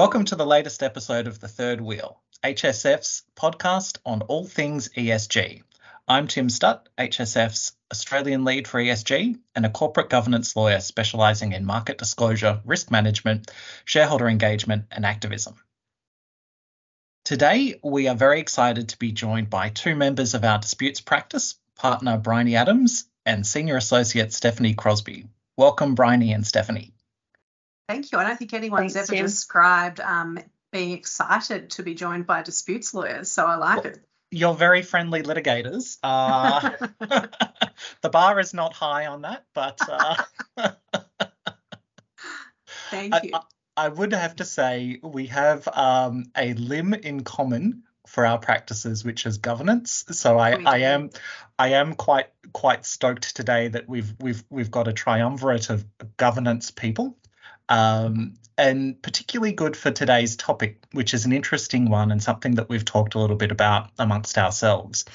Welcome to the latest episode of The Third Wheel, HSF's podcast on all things ESG. I'm Tim Stutt, HSF's Australian lead for ESG and a corporate governance lawyer specialising in market disclosure, risk management, shareholder engagement, and activism. Today, we are very excited to be joined by two members of our disputes practice, partner Bryony Adams and senior associate Stephanie Crosbie. Welcome, Bryony and Stephanie. Thank you. I don't think anyone's Thanks, ever Tim. described um, being excited to be joined by disputes lawyers, so I like well, it. You're very friendly litigators. Uh, the bar is not high on that, but. Uh, Thank you. I, I, would have to say we have um, a limb in common for our practices, which is governance. So I, I am I am quite quite stoked today that we've we've we've got a triumvirate of governance people um, and particularly good for today's topic, which is an interesting one and something that we've talked a little bit about amongst ourselves.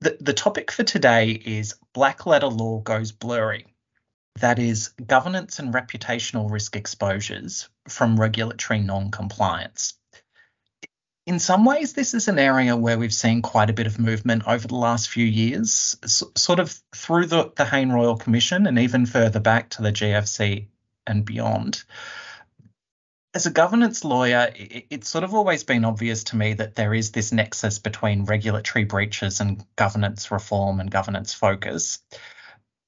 The, the topic for today is black letter law goes blurry. That is governance and reputational risk exposures from regulatory non compliance. In some ways, this is an area where we've seen quite a bit of movement over the last few years, sort of through the, the Hayne Royal Commission and even further back to the GFC and beyond. As a governance lawyer, it's sort of always been obvious to me that there is this nexus between regulatory breaches and governance reform and governance focus.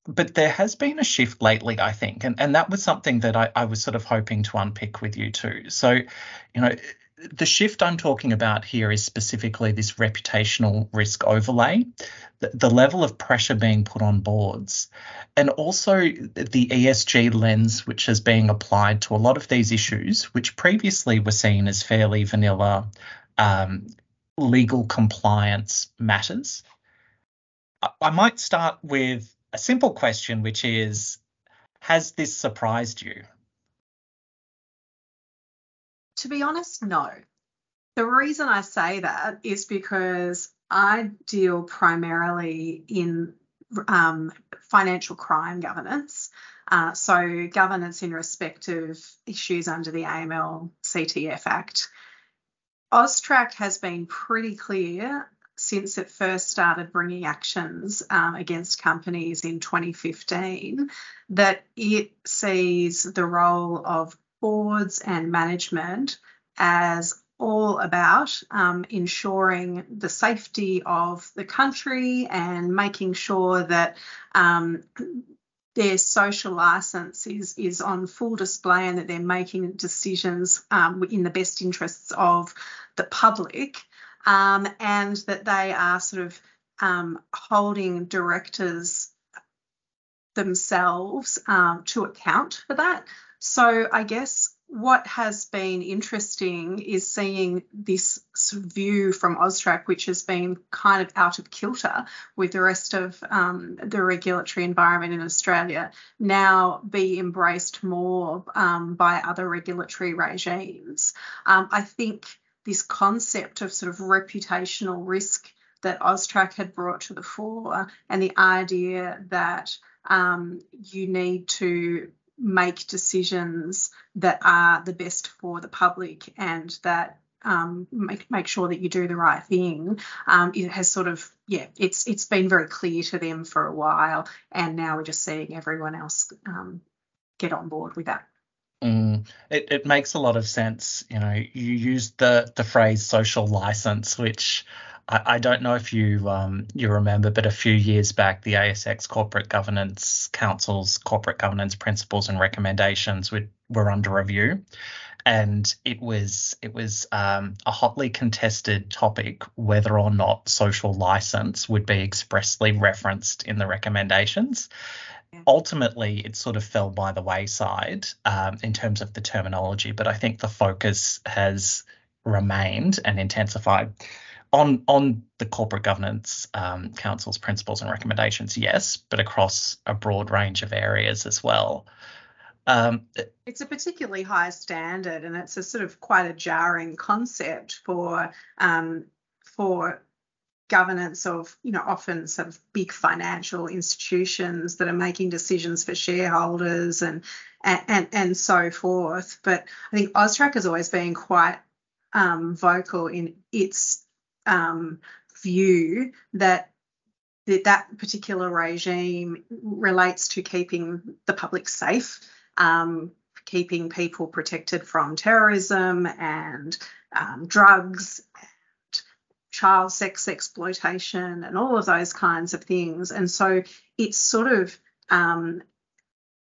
But there has been a shift lately, I think, and, and that was something that I, I was sort of hoping to unpick with you too. So, you know, the shift I'm talking about here is specifically this reputational risk overlay, the, the, level of pressure being put on boards, and also the ESG lens which is being applied to a lot of these issues, which previously were seen as fairly vanilla um, legal compliance matters. I, I might start with a simple question, which is Has this surprised you? To be honest, no. The reason I say that is because I deal primarily in um, financial crime governance. Uh, so, governance in respect of issues under the AML CTF Act. AUSTRAC has been pretty clear since it first started bringing actions um, against companies in 2015 that it sees the role of boards and management as all about um, ensuring the safety of the country and making sure that um, their social license is is on full display and that they're making decisions um, in the best interests of the public um, and that they are sort of um, holding directors themselves um, to account for that. So I guess what has been interesting is seeing this view from AUSTRAC, which has been kind of out of kilter with the rest of um, the regulatory environment in Australia, now be embraced more um, by other regulatory regimes. Um, I think this concept of sort of reputational risk that AUSTRAC had brought to the fore and the idea that um, you need to make decisions that are the best for the public and that um, make make sure that you do the right thing. Um, it has sort of yeah, it's it's been very clear to them for a while, and now we're just seeing everyone else um, get on board with that. Mm, it, it makes a lot of sense. You know, you used the the phrase social license, which I, I don't know if you um, you remember, but a few years back, the ASX Corporate Governance Council's corporate governance principles and recommendations were, were under review, and it was it was um, a hotly contested topic whether or not social license would be expressly referenced in the recommendations. Ultimately, it sort of fell by the wayside um, in terms of the terminology, but I think the focus has remained and intensified on on the corporate governance um, council's principles and recommendations, yes, but across a broad range of areas as well. Um, it's a particularly high standard, and it's a sort of quite a jarring concept for um, for governance of, you know, often sort of big financial institutions that are making decisions for shareholders and and and, and so forth. But I think Austrac has always been quite um, vocal in its um, view that that that particular regime relates to keeping the public safe, um, keeping people protected from terrorism and um, drugs child sex exploitation and all of those kinds of things. And so it's sort of um,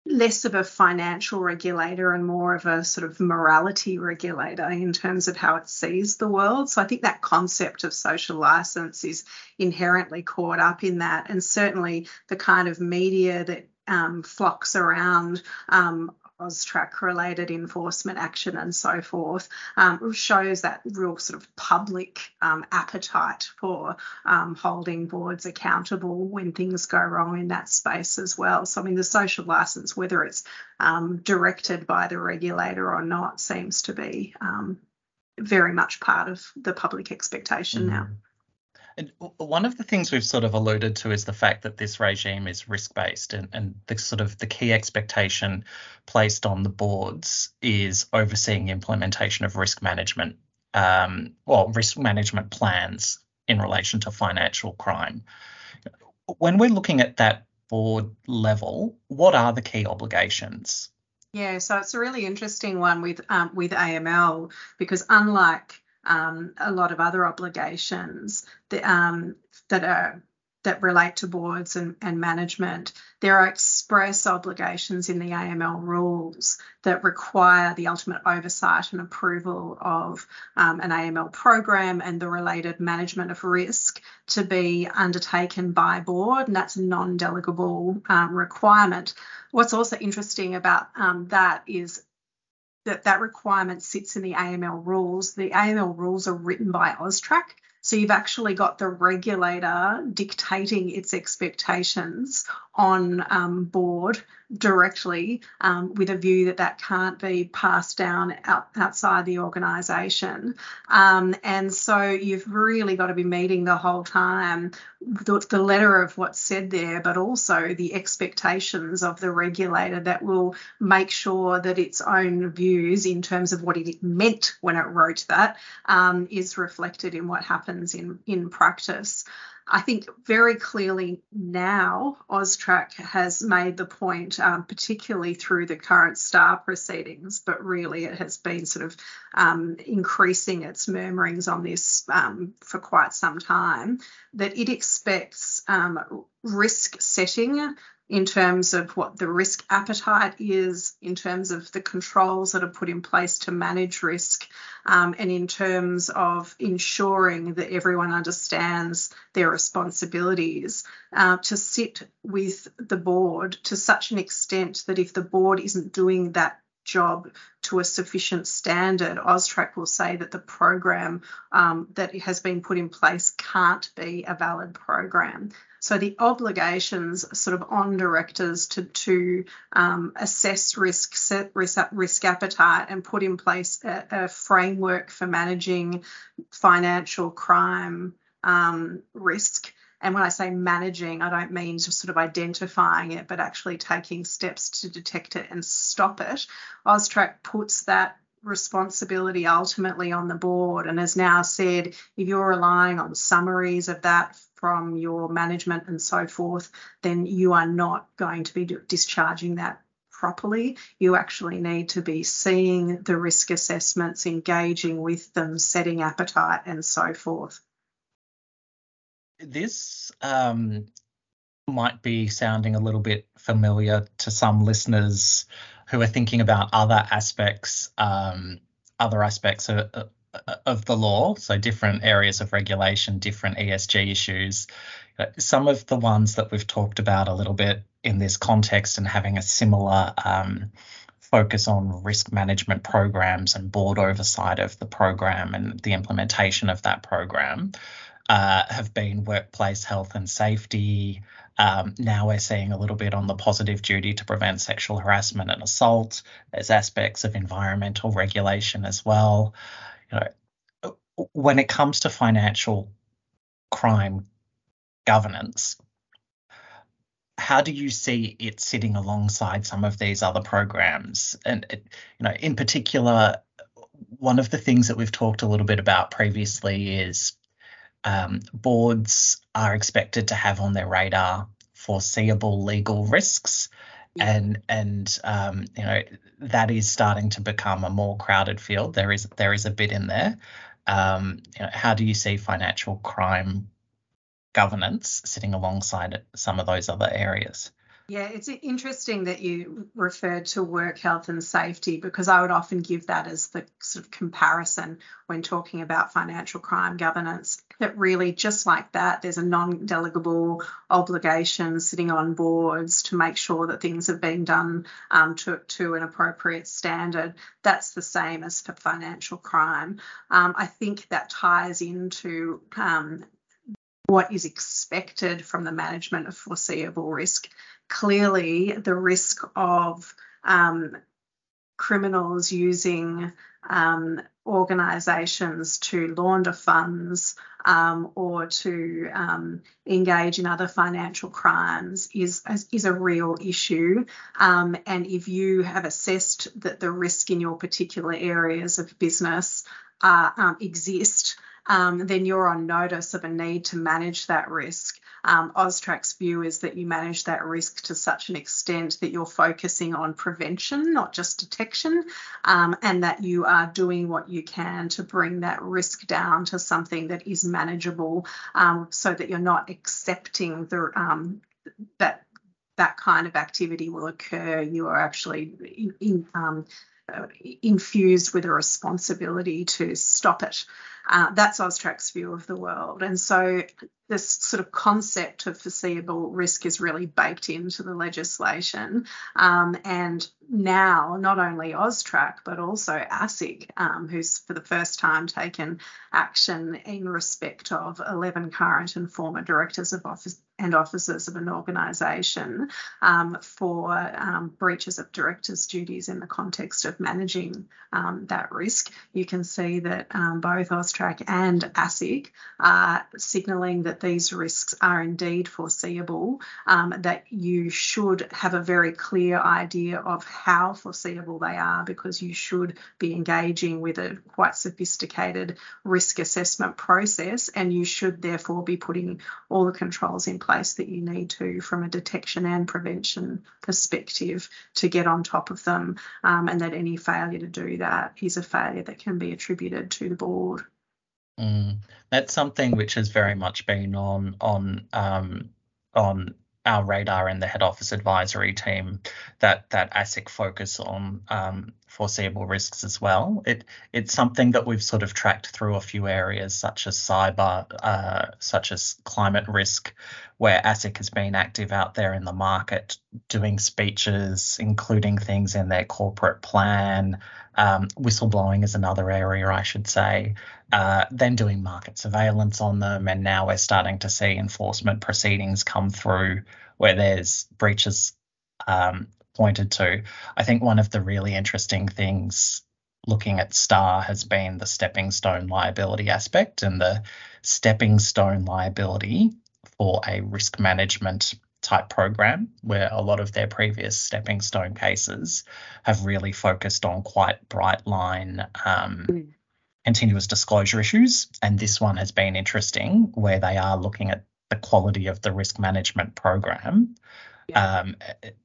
less of a financial regulator and more of a sort of morality regulator in terms of how it sees the world. So I think that concept of social license is inherently caught up in that. And certainly the kind of media that um, flocks around um, AUSTRAC related enforcement action and so forth um, shows that real sort of public um, appetite for um, holding boards accountable when things go wrong in that space as well. So, I mean, the social license, whether it's um, directed by the regulator or not, seems to be um, very much part of the public expectation mm. now. And one of the things we've sort of alluded to is the fact that this regime is risk based, and, and the sort of the key expectation placed on the boards is overseeing implementation of risk management, um, well, risk management plans in relation to financial crime. When we're looking at that board level, what are the key obligations? Yeah, so it's a really interesting one with um, with AML because unlike um, a lot of other obligations that, um, that are that relate to boards and, and, management. There are express obligations in the AML rules that require the ultimate oversight and approval of um, an AML program and the related management of risk to be undertaken by board, and that's a non-delegable um, requirement. What's also interesting about um, that is that that requirement sits in the AML rules. The AML rules are written by AUSTRAC. So you've actually got the regulator dictating its expectations on um, board directly um, with a view that that can't be passed down out, outside the organisation. Um, and so you've really got to be meeting the whole time the, the, letter of what's said there, but also the expectations of the regulator that will make sure that its own views in terms of what it meant when it wrote that um, is reflected in what happens in, in practice. I think very clearly now AUSTRAC has made the point, um, particularly through the current STAR proceedings, but really it has been sort of um, increasing its murmurings on this um, for quite some time, that it expects um, risk setting in terms of what the risk appetite is, in terms of the controls that are put in place to manage risk, um, and in terms of ensuring that everyone understands their responsibilities uh, to sit with the board to such an extent that if the board isn't doing that job to a sufficient standard, AUSTRAC will say that the program um, that has been put in place can't be a valid program. So the obligations sort of on directors to to um, assess risk, set risk, risk appetite, and put in place a, a framework for managing financial crime um, risk. And when I say managing, I don't mean just sort of identifying it, but actually taking steps to detect it and stop it. AUSTRAC puts that responsibility ultimately on the board and has now said if you're relying on summaries of that from your management and so forth, then you are not going to be discharging that properly. You actually need to be seeing the risk assessments, engaging with them, setting appetite, and so forth. This um, might be sounding a little bit familiar to some listeners who are thinking about other aspects, um, other aspects of, of the law, so different areas of regulation, different ESG issues. Some of the ones that we've talked about a little bit in this context and having a similar um, focus on risk management programs and board oversight of the program and the implementation of that program uh, have been workplace health and safety. Um, now we're seeing a little bit on the positive duty to prevent sexual harassment and assault. There's aspects of environmental regulation as well you know, when it comes to financial crime governance, how do you see it sitting alongside some of these other programs? And you know, in particular, one of the things that we've talked a little bit about previously is um, boards are expected to have on their radar foreseeable legal risks. Yeah. And and um, you know that is starting to become a more crowded field. There is there is a bit in there. Um, you know, how do you see financial crime governance sitting alongside some of those other areas? Yeah, it's interesting that you referred to work health and safety because I would often give that as the sort of comparison when talking about financial crime governance. That really, just like that, there's a non delegable obligation sitting on boards to make sure that things are being done um, to, to an appropriate standard. That's the same as for financial crime. Um, I think that ties into um, what is expected from the management of foreseeable risk clearly the risk of um, criminals using um, organisations to launder funds um, or to um, engage in other financial crimes is is a real issue. Um, and if you have assessed that the risk in your particular areas of business uh, um, exist, um, then you're on notice of a need to manage that risk. Um, Austrac's view is that you manage that risk to such an extent that you're focusing on prevention, not just detection, um, and that you are doing what you can to bring that risk down to something that is manageable um, so that you're not accepting the um, that that kind of activity will occur. You are actually in, in, um, uh, infused with a responsibility to stop it. Uh, that's Austrac's view of the world. And so this sort of concept of foreseeable risk is really baked into the legislation. Um, and now, not only Austrac, but also ASIC, um, who's for the first time taken action in respect of 11 current and former directors of office and officers of an organisation um, for um, breaches of directors' duties in the context of managing um, that risk. You can see that um, both Austrac and ASIC are signalling that these risks are indeed foreseeable, um, that you should have a very clear idea of how foreseeable they are because you should be engaging with a quite sophisticated risk assessment process and you should therefore be putting all the controls in place that you need to from a detection and prevention perspective to get on top of them um, and that any failure to do that is a failure that can be attributed to the board. Mm, that's something which has very much been on on um, on our radar in the head office advisory team that that ASIC focus on um, foreseeable risks as well. It it's something that we've sort of tracked through a few areas such as cyber, uh, such as climate risk, where ASIC has been active out there in the market doing speeches, including things in their corporate plan. Um, whistleblowing is another area, I should say. Uh, then doing market surveillance on them, and now we're starting to see enforcement proceedings come through where there's breaches um, pointed to. I think one of the really interesting things looking at STAR has been the stepping stone liability aspect and the stepping stone liability for a risk management type program where a lot of their previous stepping stone cases have really focused on quite bright line um, mm. continuous disclosure issues and this one has been interesting where they are looking at the quality of the risk management program yeah. Um,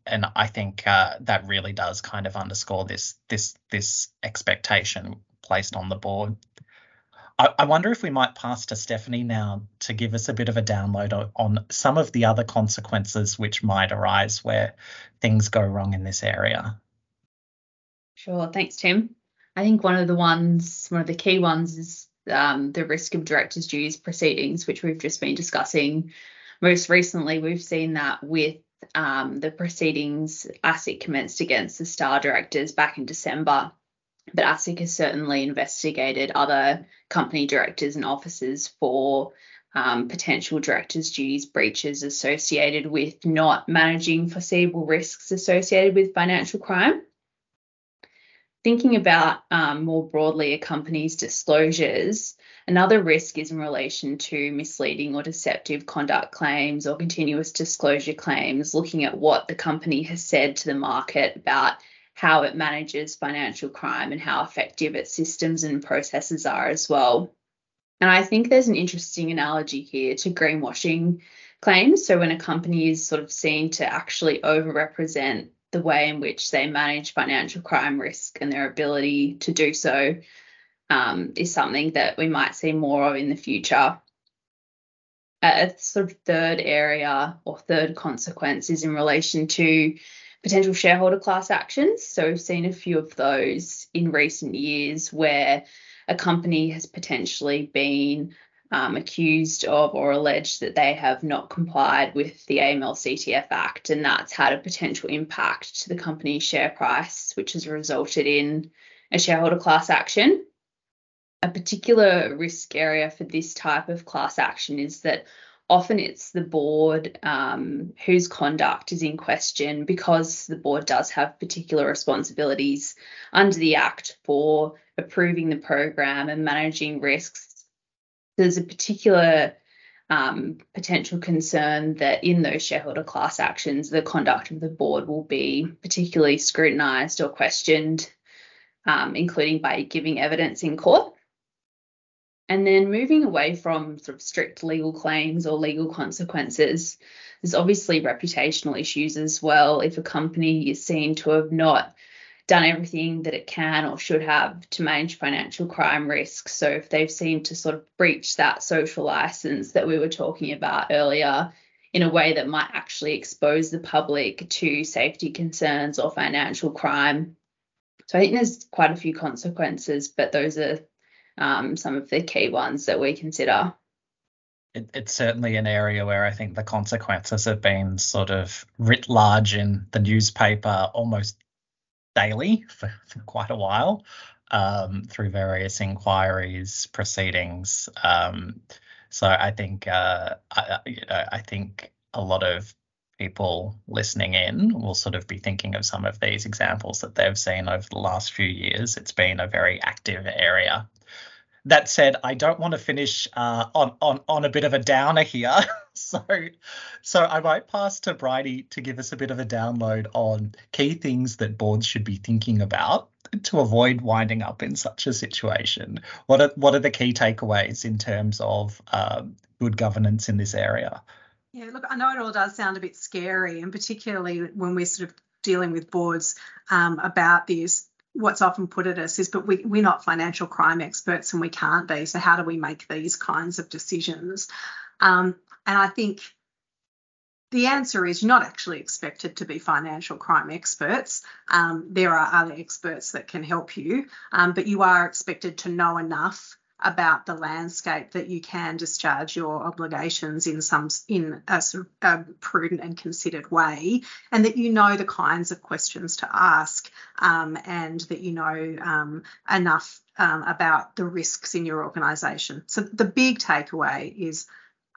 and I think uh, that really does kind of underscore this this this expectation placed on the board. I, wonder if we might pass to Stephanie now to give us a bit of a download on some of the other consequences which might arise where things go wrong in this area. Sure, thanks, Tim. I think one of the ones, one of the key ones is um, the risk of directors' duties proceedings, which we've just been discussing. Most recently, we've seen that with um, the proceedings ASIC commenced against the STAR directors back in December. But ASIC has certainly investigated other company directors and officers for um, potential directors' duties breaches associated with not managing foreseeable risks associated with financial crime. thinking about um, more broadly a company's disclosures, another risk is in relation to misleading or deceptive conduct claims or continuous disclosure claims, looking at what the company has said to the market about how it manages financial crime and how effective its systems and processes are as well. And I think there's an interesting analogy here to greenwashing claims. So when a company is sort of seen to actually overrepresent the way in which they manage financial crime risk and their ability to do so um, is something that we might see more of in the future. A sort of third area or third consequence is in relation to potential shareholder class actions. So we've seen a few of those in recent years where a company has potentially been um, accused of or alleged that they have not complied with the AML CTF Act, and that's had a potential impact to the company's share price, which has resulted in a shareholder class action. A particular risk area for this type of class action is that often it's the board um, whose conduct is in question because the board does have particular responsibilities under the Act for approving the program and managing risks there's a particular um, potential concern that in those shareholder class actions, the conduct of the board will be particularly scrutinised or questioned, um, including by giving evidence in court. And then moving away from sort of strict legal claims or legal consequences, there's obviously reputational issues as well. If a company is seen to have not done everything that it can or should have to manage financial crime risks. So if they've seemed to sort of breach that social license that we were talking about earlier in a way that might actually expose the public to safety concerns or financial crime. So I think there's quite a few consequences, but those are um, some of the key ones that we consider. It, it's certainly an area where I think the consequences have been sort of writ large in the newspaper almost daily for, for quite a while um, through various inquiries, proceedings. Um, so I think uh, I, you know, I think a lot of people listening in will sort of be thinking of some of these examples that they've seen over the last few years. It's been a very active area that said, I don't want to finish uh, on on on a bit of a downer here. so so I might pass to Bridie to give us a bit of a download on key things that boards should be thinking about to avoid winding up in such a situation. What are what are the key takeaways in terms of um, good governance in this area? Yeah, look, I know it all does sound a bit scary, and particularly when we're sort of dealing with boards um, about this what's often put at us is, but we, we're not financial crime experts and we can't be. So how do we make these kinds of decisions? Um, and I think the answer is you're not actually expected to be financial crime experts. Um, there are other experts that can help you, um, but you are expected to know enough about the landscape that you can discharge your obligations in some in a a prudent and considered way, and that you know the kinds of questions to ask, um, and that you know um, enough um, about the risks in your organisation. So the big takeaway is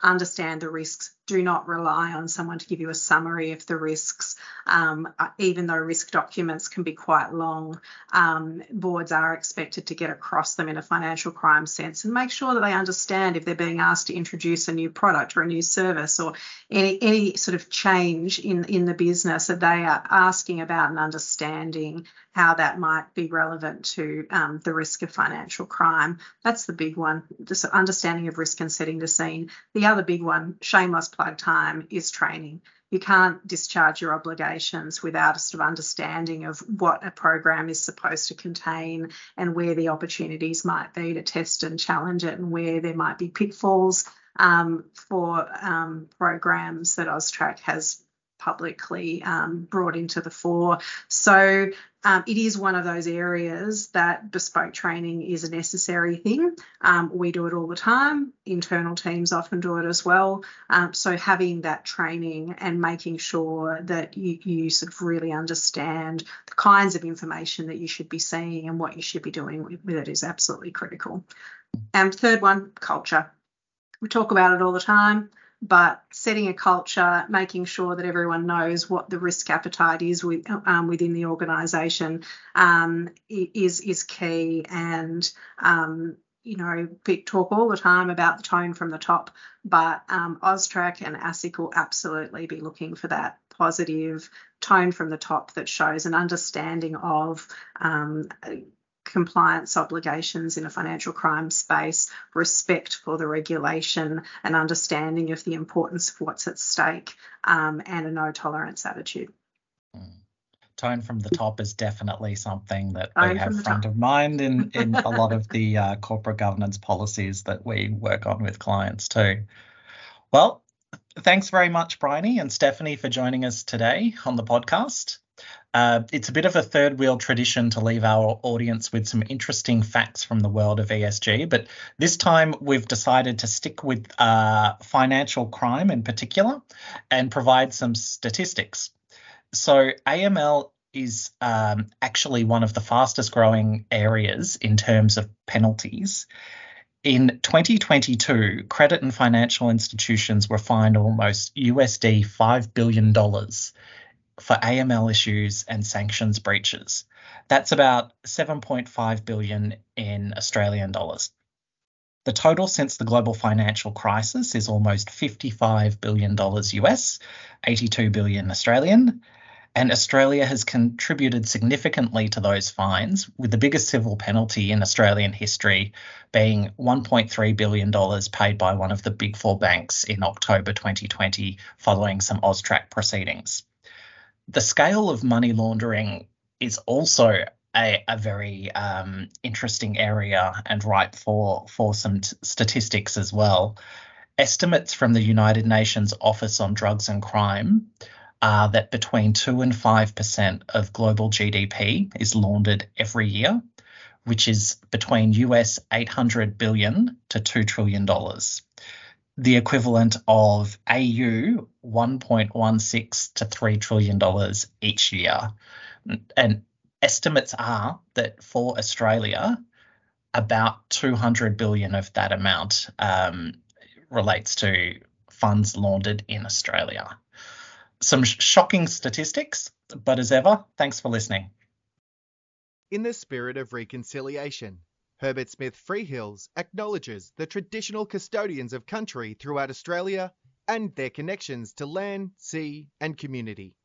understand the risks. Do not rely on someone to give you a summary of the risks. Um, even though risk documents can be quite long, um, boards are expected to get across them in a financial crime sense and make sure that they understand if they're being asked to introduce a new product or a new service or any, any sort of change in, in the business that they are asking about and understanding how that might be relevant to um, the risk of financial crime. That's the big one, just understanding of risk and setting the scene. The other big one, shameless time, is training. You can't discharge your obligations without a sort of understanding of what a program is supposed to contain and where the opportunities might be to test and challenge it and where there might be pitfalls um, for um, programs that AUSTRAC has publicly um, brought into the fore. So um, it is one of those areas that bespoke training is a necessary thing. Um, we do it all the time. Internal teams often do it as well. Um, so having that training and making sure that you, you sort of really understand the kinds of information that you should be seeing and what you should be doing with, with it is absolutely critical. And third one, culture. We talk about it all the time but setting a culture, making sure that everyone knows what the risk appetite is with, um, within the organisation um, is is key. And um, you know, we talk all the time about the tone from the top, but um, Austrac and ASIC will absolutely be looking for that positive tone from the top that shows an understanding of um, compliance obligations in a financial crime space, respect for the regulation, an understanding of the importance of what's at stake, um, and a no tolerance attitude. Mm. Tone from the top is definitely something that Tone we have front top. of mind in, in a lot of the uh, corporate governance policies that we work on with clients too. Well, thanks very much, Bryony and Stephanie, for joining us today on the podcast. Uh, it's a bit of a third wheel tradition to leave our audience with some interesting facts from the world of ESG, but this time we've decided to stick with uh, financial crime in particular and provide some statistics. So, AML is um, actually one of the fastest growing areas in terms of penalties. In 2022, credit and financial institutions were fined almost USD $5 billion for AML issues and sanctions breaches. That's about 7.5 billion in Australian dollars. The total since the global financial crisis is almost 55 billion dollars US, 82 billion Australian, and Australia has contributed significantly to those fines, with the biggest civil penalty in Australian history being $1.3 billion paid by one of the big four banks in October 2020 following some Austrac proceedings the scale of money laundering is also a, a very um, interesting area and ripe for for some t- statistics as well. Estimates from the United Nations Office on Drugs and Crime are that between two and five percent of global GDP is laundered every year, which is between US 800 billion to two trillion dollars the equivalent of AU 1.16 to 3 trillion dollars each year. And estimates are that for Australia, about 200 billion of that amount um, relates to funds laundered in Australia. Some sh- shocking statistics, but as ever, thanks for listening. In the spirit of reconciliation, Herbert Smith Freehills acknowledges the traditional custodians of country throughout Australia and their connections to land, sea, and community.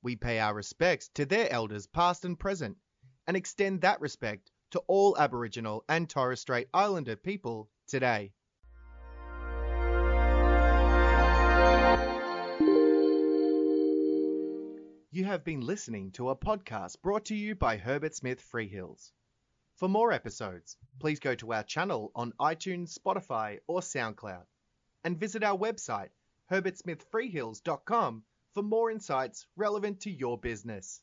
We pay our respects to their elders past and present and extend that respect to all Aboriginal and Torres Strait Islander people today. You have been listening to a podcast brought to you by Herbert Smith Freehills. For more episodes, please go to our channel on iTunes, Spotify, or SoundCloud, and visit our website, herbertsmithfreehills.com, for more insights relevant to your business.